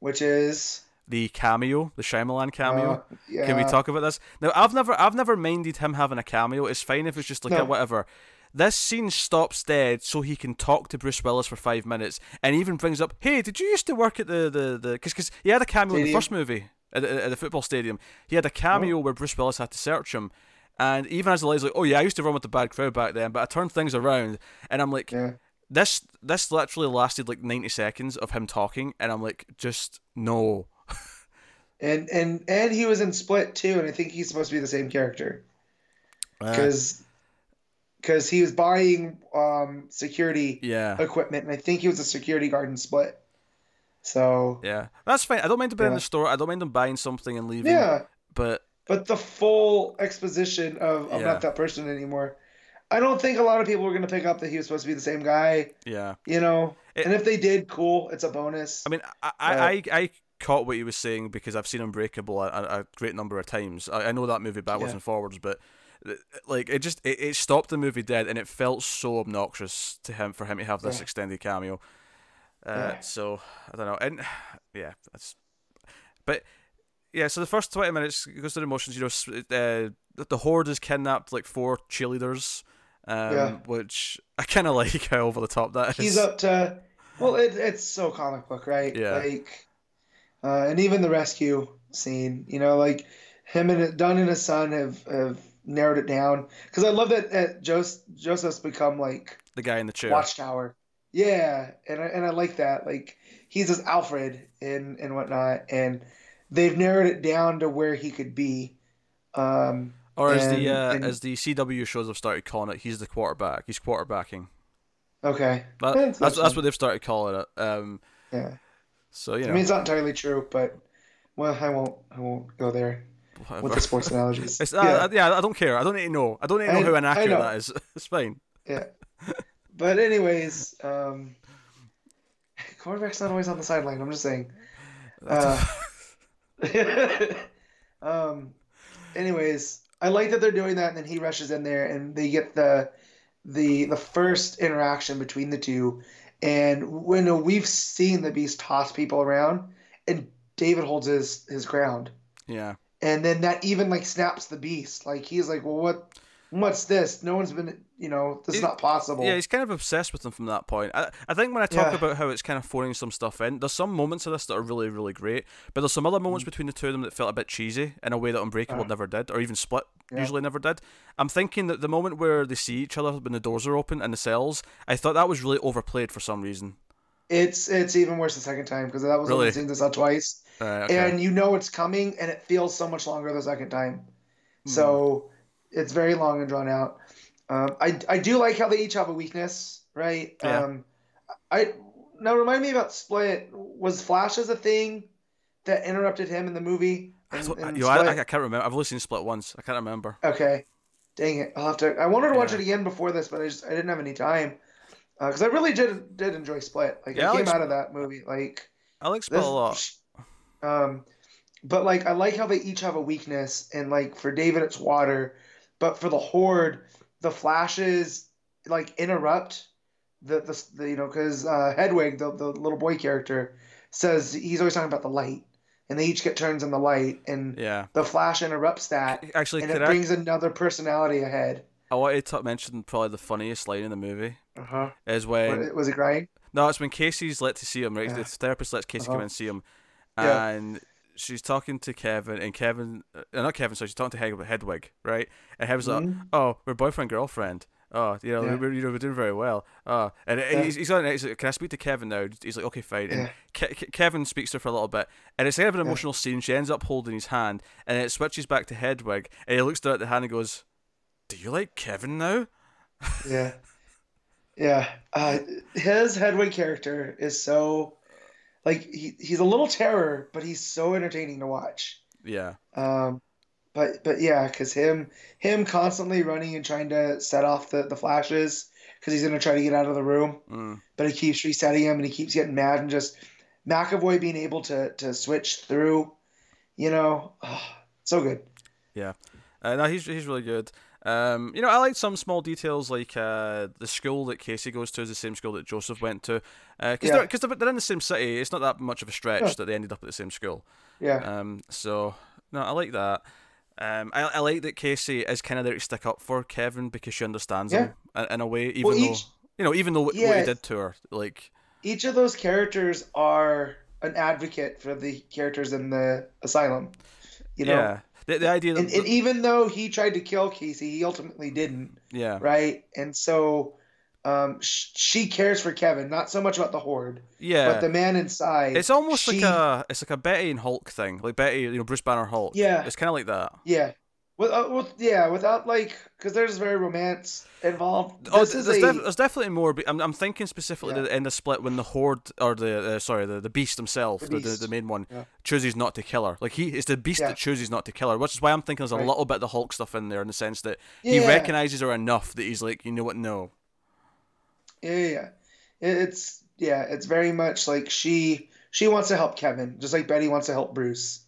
Which is The cameo, the Shyamalan cameo. uh, yeah, Can we talk about this? Now, I've never, I've never minded him having a cameo. It's fine if it's just like No. a whatever. This scene stops dead so he can talk to Bruce Willis for five minutes, and even brings up, "Hey, did you used to work at the the the?" Because he had a cameo in the first movie at the, at the football stadium. He had a cameo where Bruce Willis had to search him, and even as the lady's like, "Oh yeah, I used to run with the bad crowd back then, but I turned things around," and I'm like, Yeah. This this literally lasted like 90 seconds of him talking, and I'm like, just no. And and and he was in Split too, and I think he's supposed to be the same character Uh, because because he was buying um security yeah. equipment, and I think he was a security guard in Split. So Yeah, that's fine. I don't mind him being in the store. I don't mind him buying something and leaving. yeah, But but the full exposition of I'm Yeah. not that person anymore. I don't think a lot of people were going to pick up that he was supposed to be the same guy, yeah, you know. It- and if they did, cool, it's a bonus. I mean, I I, I, I caught what he was saying because I've seen Unbreakable a, a great number of times. I, I know that movie backwards Yeah. and forwards, but like it just it, it stopped the movie dead, and it felt so obnoxious to him for him to have this Yeah. extended cameo. Uh, Yeah. So I don't know, and yeah, that's. But yeah, so the first twenty minutes goes through the motions. You know, uh, the horde has kidnapped like four cheerleaders. Um, Yeah. which I kind of like how over the top that is. He's up to, well, it, it's so comic book, right? Yeah. Like, uh, and even the rescue scene, you know, like him and Dunn and his son have have narrowed it down because I love that uh, Jos- Joseph's become like the guy in the chair. Watchtower. Yeah, and I, and I like that. Like he's as Alfred and and whatnot, and they've narrowed it down to where he could be. Um, Or as the uh, and- as the CW shows have started calling it, he's the quarterback. He's quarterbacking. okay, That, That's that's what they've started calling it. Um, yeah. so you I know, mean, it's not entirely true, but well, I won't I won't go there with the sports analogies. It's, uh, yeah, yeah. I don't care. I don't need to know. I don't need to know I- how inaccurate that is. It's fine. yeah. But anyways, um, quarterback's not always on the sideline. I'm just saying. Uh, um, anyways, I like that they're doing that, and then he rushes in there, and they get the the the first interaction between the two, And when we've seen the beast toss people around, and David holds his his ground, Yeah. and then that even like snaps the beast. Like he's like, well, what, what's this? No one's been, you know, this is not possible. Yeah, he's kind of obsessed with them from that point. I, I think when I talk Yeah. about how it's kind of phoning some stuff in, there's some moments of this that are really, really great, but there's some other Mm. moments between the two of them that felt a bit cheesy in a way that Unbreakable Uh. never did, or even Split Yeah. usually never did. I'm thinking that the moment where they see each other when the doors are open in the cells, I thought that was really overplayed for some reason. It's it's even worse the second time because that was Really? only seeing this out twice, okay. and you know it's coming, and it feels so much longer the second time. Hmm. So it's very long and drawn out. Um, I I do like how they each have a weakness, right? Yeah. Um, I now remind me about Split. Was Flash as a thing that interrupted him in the movie? I, In- in you know, I, I can't remember. I've only seen Split once. I can't remember. Okay. Dang it. I'll have to I wanted to watch Yeah. it again before this, but I just I didn't have any time. Because I really did did enjoy Split. Like Yeah, I I came like out of that movie like I like Split this a lot. um but like I like how they each have a weakness and like for David it's water, but for the horde the flashes like interrupt the the, the you know cuz uh Hedwig the the little boy character says he's always talking about the light and they each get turns in the light and Yeah. the flash interrupts that Actually, and it I, brings another personality ahead. I wanted to mention probably the funniest line in the movie Uh-huh. is when Was it crying? No, it's when Casey's let to see him, right? Yeah. The therapist lets Casey come Uh-huh. in and see him, Yeah. She's talking to Kevin, and Kevin, uh, not Kevin, so she's talking to Hed- Hedwig, right? And Hedwig's like, Mhm. "Oh, we're boyfriend girlfriend. Oh, you know, Yeah. we're, you know, we're doing very well. Oh, and Yeah. he's, he's like, "Can I speak to Kevin now?" He's like, "Okay, fine." And Yeah. Ke- Ke- Kevin speaks to her for a little bit, and it's kind of an emotional scene. She ends up holding his hand, and it switches back to Hedwig, and he looks down at the hand and goes, "Do you like Kevin now?" Yeah. Yeah. Uh, his Hedwig character is so like he, he's a little terror, but he's so entertaining to watch. Yeah, Um, but but yeah, because him him constantly running and trying to set off the, the flashes because he's gonna try to get out of the room, mm. but he keeps resetting him and he keeps getting mad and just McAvoy being able to to switch through, you know, oh, so good. Uh, no, he's he's really good. Um, you know, I like some small details like uh, the school that Casey goes to is the same school that Joseph went to. Because Yeah. they're, they're, in the same city, it's not that much of a stretch Yeah. that they ended up at the same school. Yeah. Um, so no, I like that. Um, I, I like that Casey is kind of there to stick up for Kevin because she understands him in, in a way, even Well, though each- you know, even though what, what he did to her, like each of those characters are an advocate for the characters in the asylum. You know, yeah, the, the idea that and, and even though he tried to kill Casey, he ultimately didn't, yeah, right? And so um, sh- she cares for Kevin, not so much about the horde, yeah. but the man inside. it's almost she- like a it's like a Betty and Hulk thing, like Betty, you know, Bruce Banner Hulk. Yeah. it's kind of like that. yeah, with, uh, with yeah, without like because there's very romance involved. Oh, there's, a def- there's definitely more. I'm, I'm thinking specifically Yeah. the, in the split when the horde or the uh, sorry the, the beast himself, The the, the, the main one, Yeah. chooses not to kill her. Like he, it's the beast Yeah. that chooses not to kill her, which is why I'm thinking there's a Right. little bit of the Hulk stuff in there in the sense that he recognizes her enough that he's like, you know what, no. Yeah, yeah, yeah. It's yeah, it's very much like she she wants to help Kevin, just like Betty wants to help Bruce.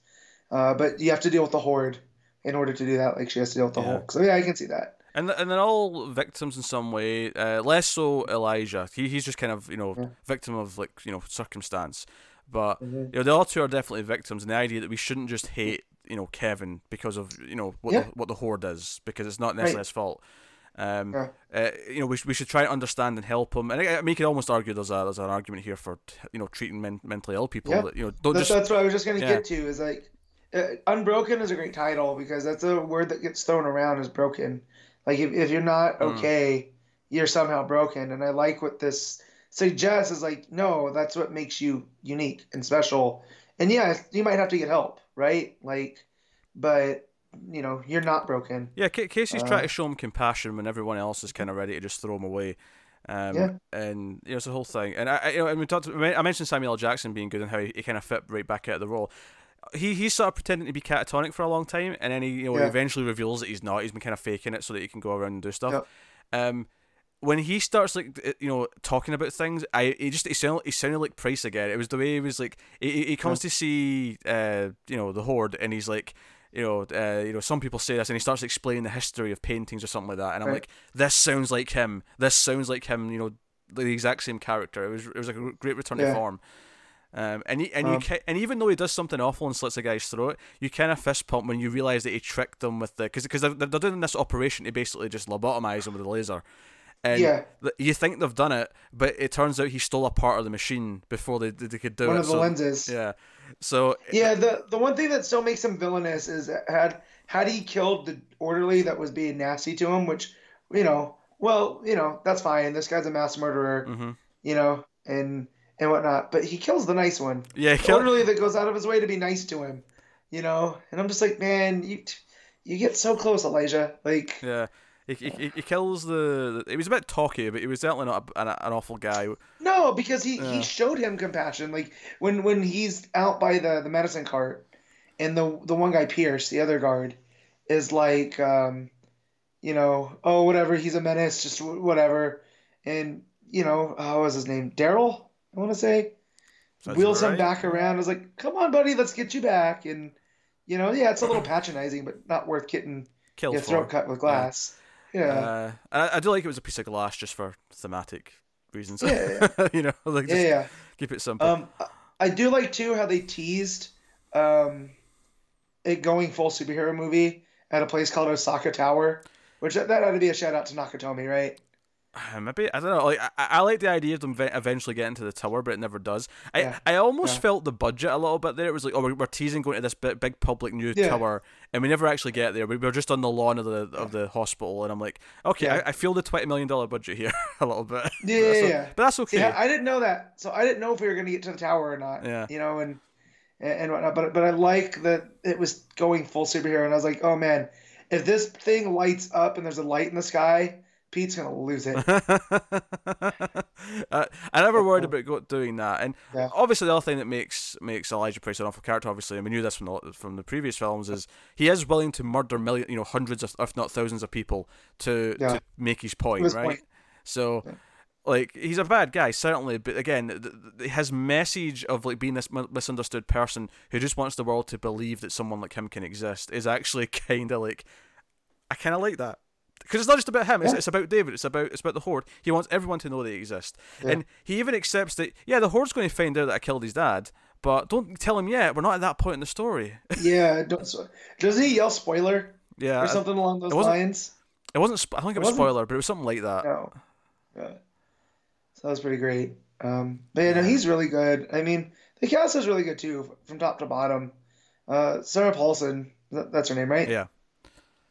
Uh, but you have to deal with the horde in order to do that. Like she has to deal with the Yeah. Hulk. So yeah, I can see that. And and they're all victims in some way. Uh, less so Elijah. He he's just kind of you know Yeah. victim of like you know circumstance. But Mhm. you know the other two are definitely victims, and the idea that we shouldn't just hate you know Kevin because of you know what Yeah. the, what the horde is because it's not necessarily Right. his fault. Um, Yeah. uh, you know we, sh- we should try to understand and help him. And I, I mean, you could almost argue there's a there's an argument here for you know treating men- mentally ill people Yeah. that you know don't That's, just that's what I was just gonna yeah. get to. Is like unbroken is a great title because that's a word that gets thrown around as broken. Like if if you're not Mm. okay, you're somehow broken. And I like what this suggests is like no, that's what makes you unique and special. And yeah, you might have to get help, right? Like, but you know, you're not broken. Yeah, Casey's Uh, trying to show him compassion when everyone else is kind of ready to just throw him away. Um, Yeah. And you know, it's the whole thing. And I, I, you know, and we talked. I mentioned Samuel L. Jackson being good and how he, he kind of fit right back out of the role. He he's sort of pretending to be catatonic for a long time, and then he you know Yeah. eventually reveals that he's not. He's been kind of faking it so that he can go around and do stuff. Yep. Um, when he starts like you know talking about things, I he just he sounded he sounded like Price again. It was the way he was like he, he- he comes to see uh you know the horde and he's like you know uh, you know some people say this and he starts explaining the history of paintings or something like that and I'm Right. like this sounds like him. This sounds like him. You know the exact same character. It was it was like a great return Yeah. to form. Um, and he, and you Um, ca- and even though he does something awful and slits a guy's throat, you kind of fist pump when you realize that he tricked them with the because because they're, they're doing this operation to basically just lobotomize him with a laser. And Yeah. you think they've done it, but it turns out he stole a part of the machine before they they, could do One it. of the so- lenses. Yeah. So Yeah, the the one thing that still makes him villainous is had had he killed the orderly that was being nasty to him, which you know, well, you know, that's fine. This guy's a mass murderer, mhm. you know, and and whatnot. But he kills the nice one, yeah, kill- that goes out of his way to be nice to him, you know. And I'm just like, man, you you get so close, Elijah. Like, yeah. He, he, he kills the. He was a bit talky, but he was certainly not an, an awful guy. no, because he Yeah. he showed him compassion. Like when when he's out by the the medicine cart, and the the one guy Pierce, the other guard, is like, um, you know, oh whatever, he's a menace, just whatever, and you know, oh, what was his name? Daryl, I want to say, Sounds wheels about him back around. I was like, come on, buddy, let's get you back, and you know, yeah, it's a little patronizing, but not worth getting Killed your for. throat cut with glass. Yeah. Uh, I, I do like it was a piece of glass just for thematic reasons. Yeah, you know, like yeah, just yeah. keep it simple. Um, I- I do like too how they teased um, it going full superhero movie at a place called Osaka Tower, which that, that ought to be a shout out to Nakatomi, right? Maybe I don't know. Like I, I like the idea of them eventually getting to the tower, but it never does. I, Yeah. I almost Yeah. felt the budget a little bit there. It was like, oh, we're, we're teasing going to this big, big public new Yeah. tower, and we never actually get there. We were just on the lawn of the of the hospital, and I'm like, okay, Yeah. I, I feel the twenty million dollar budget here a little bit. Yeah, yeah, So- yeah. But that's okay. I, I didn't know that, so I didn't know if we were going to get to the tower or not. Yeah. You know, and and whatnot. But but I like that it was going full superhero, and I was like, oh man, if this thing lights up and there's a light in the sky, Pete's gonna lose it. uh, I never worried about doing that, and Yeah. obviously the other thing that makes makes Elijah Price an awful character, obviously, and we knew this from the from the previous films, is he is willing to murder million, you know, hundreds of, if not thousands of people to Yeah. to make his point, His right? point. So. Yeah. Like he's a bad guy, certainly, but again, th- th- his message of like being this mi- misunderstood person who just wants the world to believe that someone like him can exist is actually kind of like, I kind of like that because it's not just about him. It's, Yeah. it's about David. It's about it's about the horde. He wants everyone to know they exist, Yeah. and he even accepts that. Yeah, the horde's going to find out that I killed his dad, but don't tell him yet. We're not at that point in the story. yeah. Don't, doesn't he yell spoiler yeah, or something along those it lines? it wasn't. I think it was spoiler, but it was something like that. No. Yeah. So that was pretty great. Um, but yeah, no, he's really good. I mean, the cast is really good too, from top to bottom. Uh, Sarah Paulson, that's her name, right? Yeah,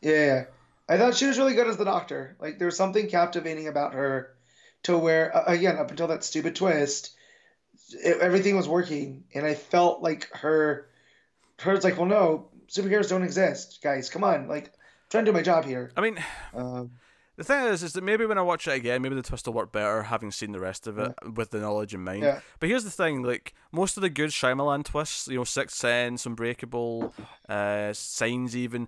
Yeah, yeah. I thought she was really good as the doctor. Like, there was something captivating about her to where, uh, again, up until that stupid twist, it, everything was working. And I felt like her, her's like, well, no, superheroes don't exist, guys. Come on. Like, I'm trying to do my job here. I mean. Um, The thing is, is that maybe when I watch it again, maybe the twist will work better having seen the rest of it with the knowledge in mind. Yeah. But here's the thing: like most of the good Shyamalan twists, you know, Sixth Sense, Unbreakable, uh, Signs, even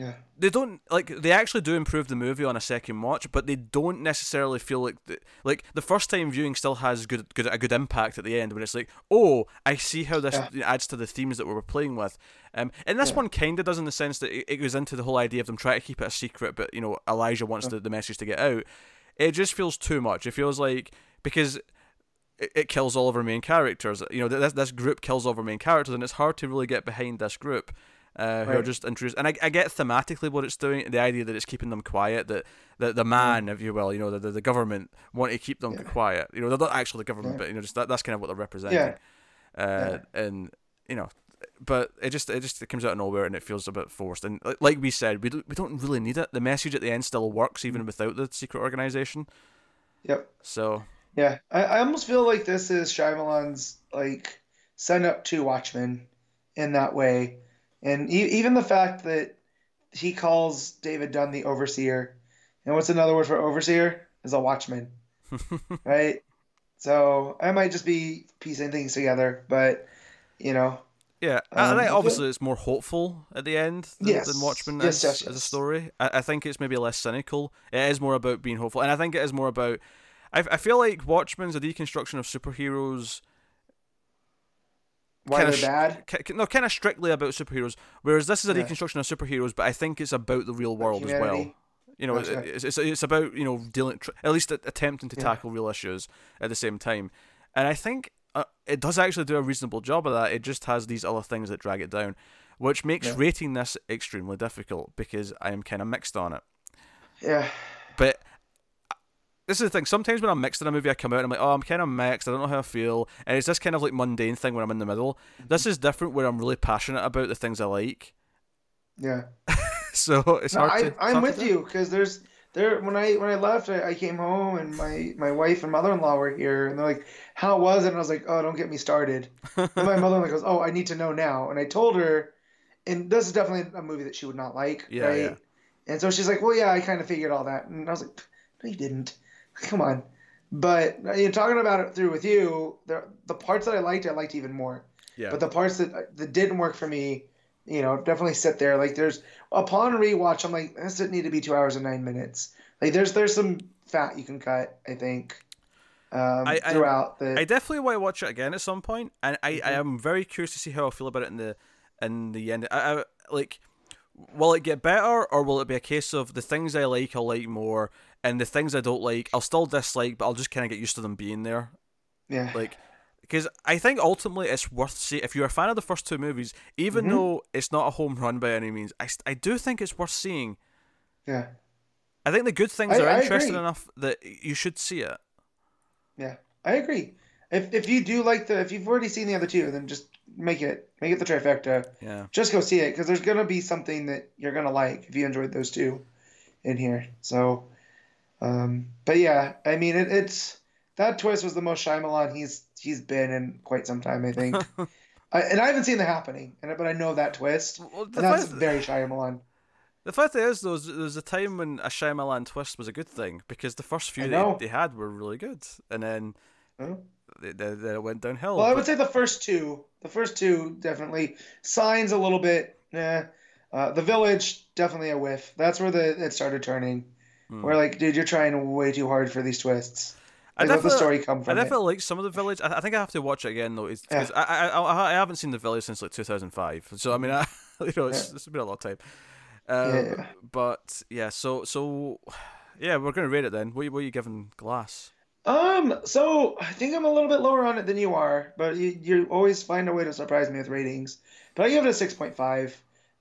yeah. they don't like they actually do improve the movie on a second watch, but they don't necessarily feel like the, like the first time viewing still has good good a good impact at the end when it's like, oh, I see how this adds to the themes that we were playing with. Um, and this Yeah. one kind of does in the sense that it, it goes into the whole idea of them trying to keep it a secret, but you know Elijah wants the, the message to get out. It just feels too much. It feels like because it, it kills all of our main characters. You know, this this group kills all of our main characters, and it's hard to really get behind this group. Uh, who are just introduced, and I, I get thematically what it's doing. The idea that it's keeping them quiet, that the the man, if you will, you know, the, the, the government want to keep them Yeah. quiet. You know, they're not actually the government, Yeah. but you know, just that, that's kind of what they're representing. Uh, and you know, but it just it just it comes out of nowhere and it feels a bit forced. And like, like we said, we don't we don't really need it. The message at the end still works even without the secret organization. Yep. So Yeah, I, I almost feel like this is Shyamalan's like send up to Watchmen in that way, and e- even the fact that he calls David Dunn the overseer, and what's another word for overseer is a watchman, right? So I might just be piecing things together, but you know, Yeah, I- I Um, think okay. obviously it's more hopeful at the end than, Yes. than Watchmen Yes, as, yes, as a story. I, I think it's maybe less cynical. It is more about being hopeful, and I think it is more about. I, I feel like Watchmen's a deconstruction of superheroes. Why Kinda they're bad. No, kind of strictly about superheroes, whereas this is a Yeah. deconstruction of superheroes, but I think it's about the real world as well. You know, Gotcha. it's, it's it's about you know dealing tr- at least attempting to Yeah. tackle real issues at the same time, and I think uh, it does actually do a reasonable job of that. It just has these other things that drag it down, which makes Yeah. rating this extremely difficult because I am kind of mixed on it. Yeah. But this is the thing. Sometimes when I'm mixed in a movie, I come out and I'm like, oh, I'm kind of mixed. I don't know how I feel. And it's this kind of like mundane thing when I'm in the middle. Mm-hmm. This is different where I'm really passionate about the things I like. Yeah. So it's No, hard I, to. I'm with to you because there's there when I when I left, I, I came home and my my wife and mother-in-law were here, and they're like, "How was it?" And I was like, "Oh, don't get me started." and my mother-in-law goes, "Oh, I need to know now." And I told her, and this is definitely a movie that she would not like, Yeah, right? yeah. And so she's like, "Well, yeah, I kind of figured all that," and I was like, "No, you didn't. Come on." But you know, talking about it through with you, the the parts that I liked, I liked even more. Yeah. But the parts that that didn't work for me, you know, definitely sit there. Like there's upon rewatch, I'm like, this didn't need to be two hours and nine minutes. Like there's there's some fat you can cut, I think, um, I- I- throughout the. I definitely want to watch it again at some point, and I, I Mhm. am very curious to see how I feel about it in the in the end. I, I like, will it get better, or will it be a case of the things I like I'll like more, and the things I don't like I'll still dislike, but I'll just kind of get used to them being there. yeah. Like, because I think ultimately it's worth seeing. If you're a fan of the first two movies, even Mhm. though it's not a home run by any means, I, I do think it's worth seeing. yeah. I think the good things I- are I interesting agree. enough that you should see it. Yeah. I agree. If if you do like the if you've already seen the other two, then just make it make it the trifecta. Yeah. Just go see it because there's gonna be something that you're gonna like if you enjoyed those two in here. So, um, but yeah, I mean it, it's that twist was the most Shyamalan he's he's been in quite some time, I think. I, and I haven't seen The Happening, and but I know that twist, Well, and that's fact- very Shyamalan. The fact is, though, is there was a time when a Shyamalan twist was a good thing because the first few they, they had were really good, and then they, they, they went downhill. Well, I would say the first two, the first two definitely. Signs a little bit, eh. Uh, the Village definitely a whiff. That's where the it started turning. Hmm. Where like, dude, you're trying way too hard for these twists. I Like, let the story come I from it. definitely like some of the Village. I, I think I have to watch it again though, because I, I, I I haven't seen the Village since like 2005. So I mean, I, you know, it's, it's been a long time. Um, Yeah. But yeah, so so yeah, we're gonna rate it then. What, what are you giving Glass? Um, so I think I'm a little bit lower on it than you are, but you, you always find a way to surprise me with ratings. But I give it a 6.5.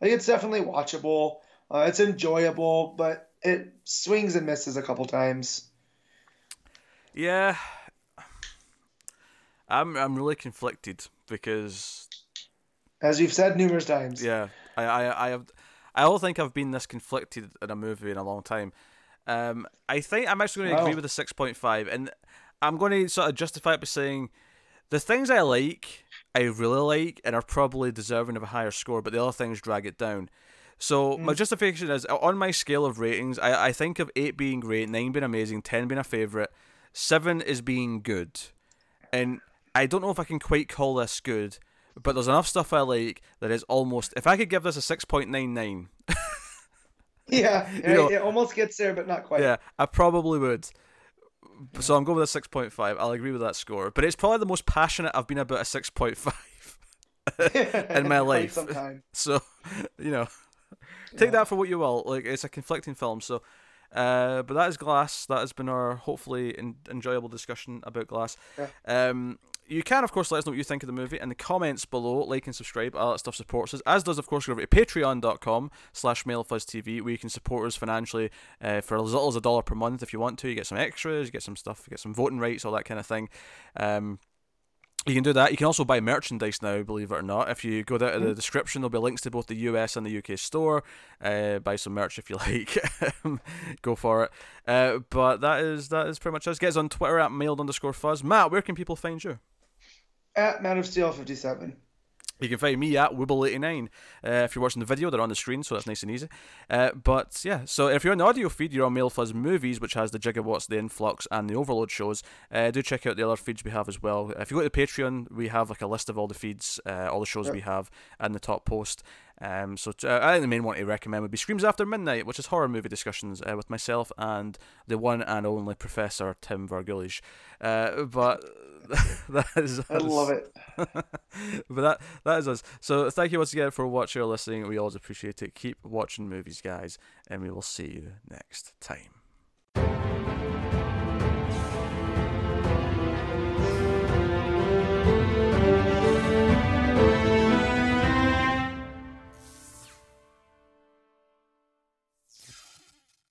Like it's definitely watchable. Uh, it's enjoyable, but it swings and misses a couple times. Yeah, I'm I'm really conflicted because As you've said numerous times. Yeah, I, I, I have. I don't think I've been this conflicted in a movie in a long time. Um, I think I'm actually going to agree Wow. with the six point five, and I'm going to sort of justify it by saying the things I like, I really like, and are probably deserving of a higher score, but the other things drag it down. So mm. my justification is on my scale of ratings, I, I think of eight being great, nine being amazing, ten being a favorite, seven is being good, and I don't know if I can quite call this good, but there's enough stuff I like that is almost. If I could give this a six point nine nine, Yeah, You know- it almost gets there, but not quite. yeah, I probably would. So I'm going with a six point five. I'll agree with that score, but it's probably the most passionate I've been about a six point five. in my life. So, you know, take Yeah. that for what you will. Like it's a conflicting film. So, uh, but that is Glass. That has been our hopefully en- enjoyable discussion about Glass. Yeah. Um, you can of course let us know what you think of the movie in the comments below. Like and subscribe. All that stuff supports us. As does of course go over to patreon.com slash mailfuzztv where you can support us financially uh, for as little as a dollar per month if you want to. You get some extras. You get some stuff. You get some voting rights. All that kind of thing. Um, you can do that. You can also buy merchandise now, believe it or not. If you go down to the description, there'll be links to both the US and the UK store. Uh, buy some merch if you like. go for it. Uh, but that is that is pretty much us. Get us on Twitter at mailed underscore fuzz. Matt, where can people find you? At Man of Steel 57. You can find me at Wibble89. Uh, if you're watching the video, they're on the screen, so that's nice and easy. Uh, but yeah, so if you're on the audio feed, you're on Mail Fuzz Movies, which has the Gigawatts, the Influx, and the Overload shows. Uh, do check out the other feeds we have as well. If you go to Patreon, we have like a list of all the feeds, uh, all the shows Yep. we have, and the top post. Um, so uh, I think the main one to recommend would be Screams After Midnight, which is horror movie discussions uh, with myself and the one and only Professor Tim Vergulish. Uh, but that is I love it. but that that is us. So thank you once again for watching or listening. We always appreciate it. Keep watching movies, guys, and we will see you next time.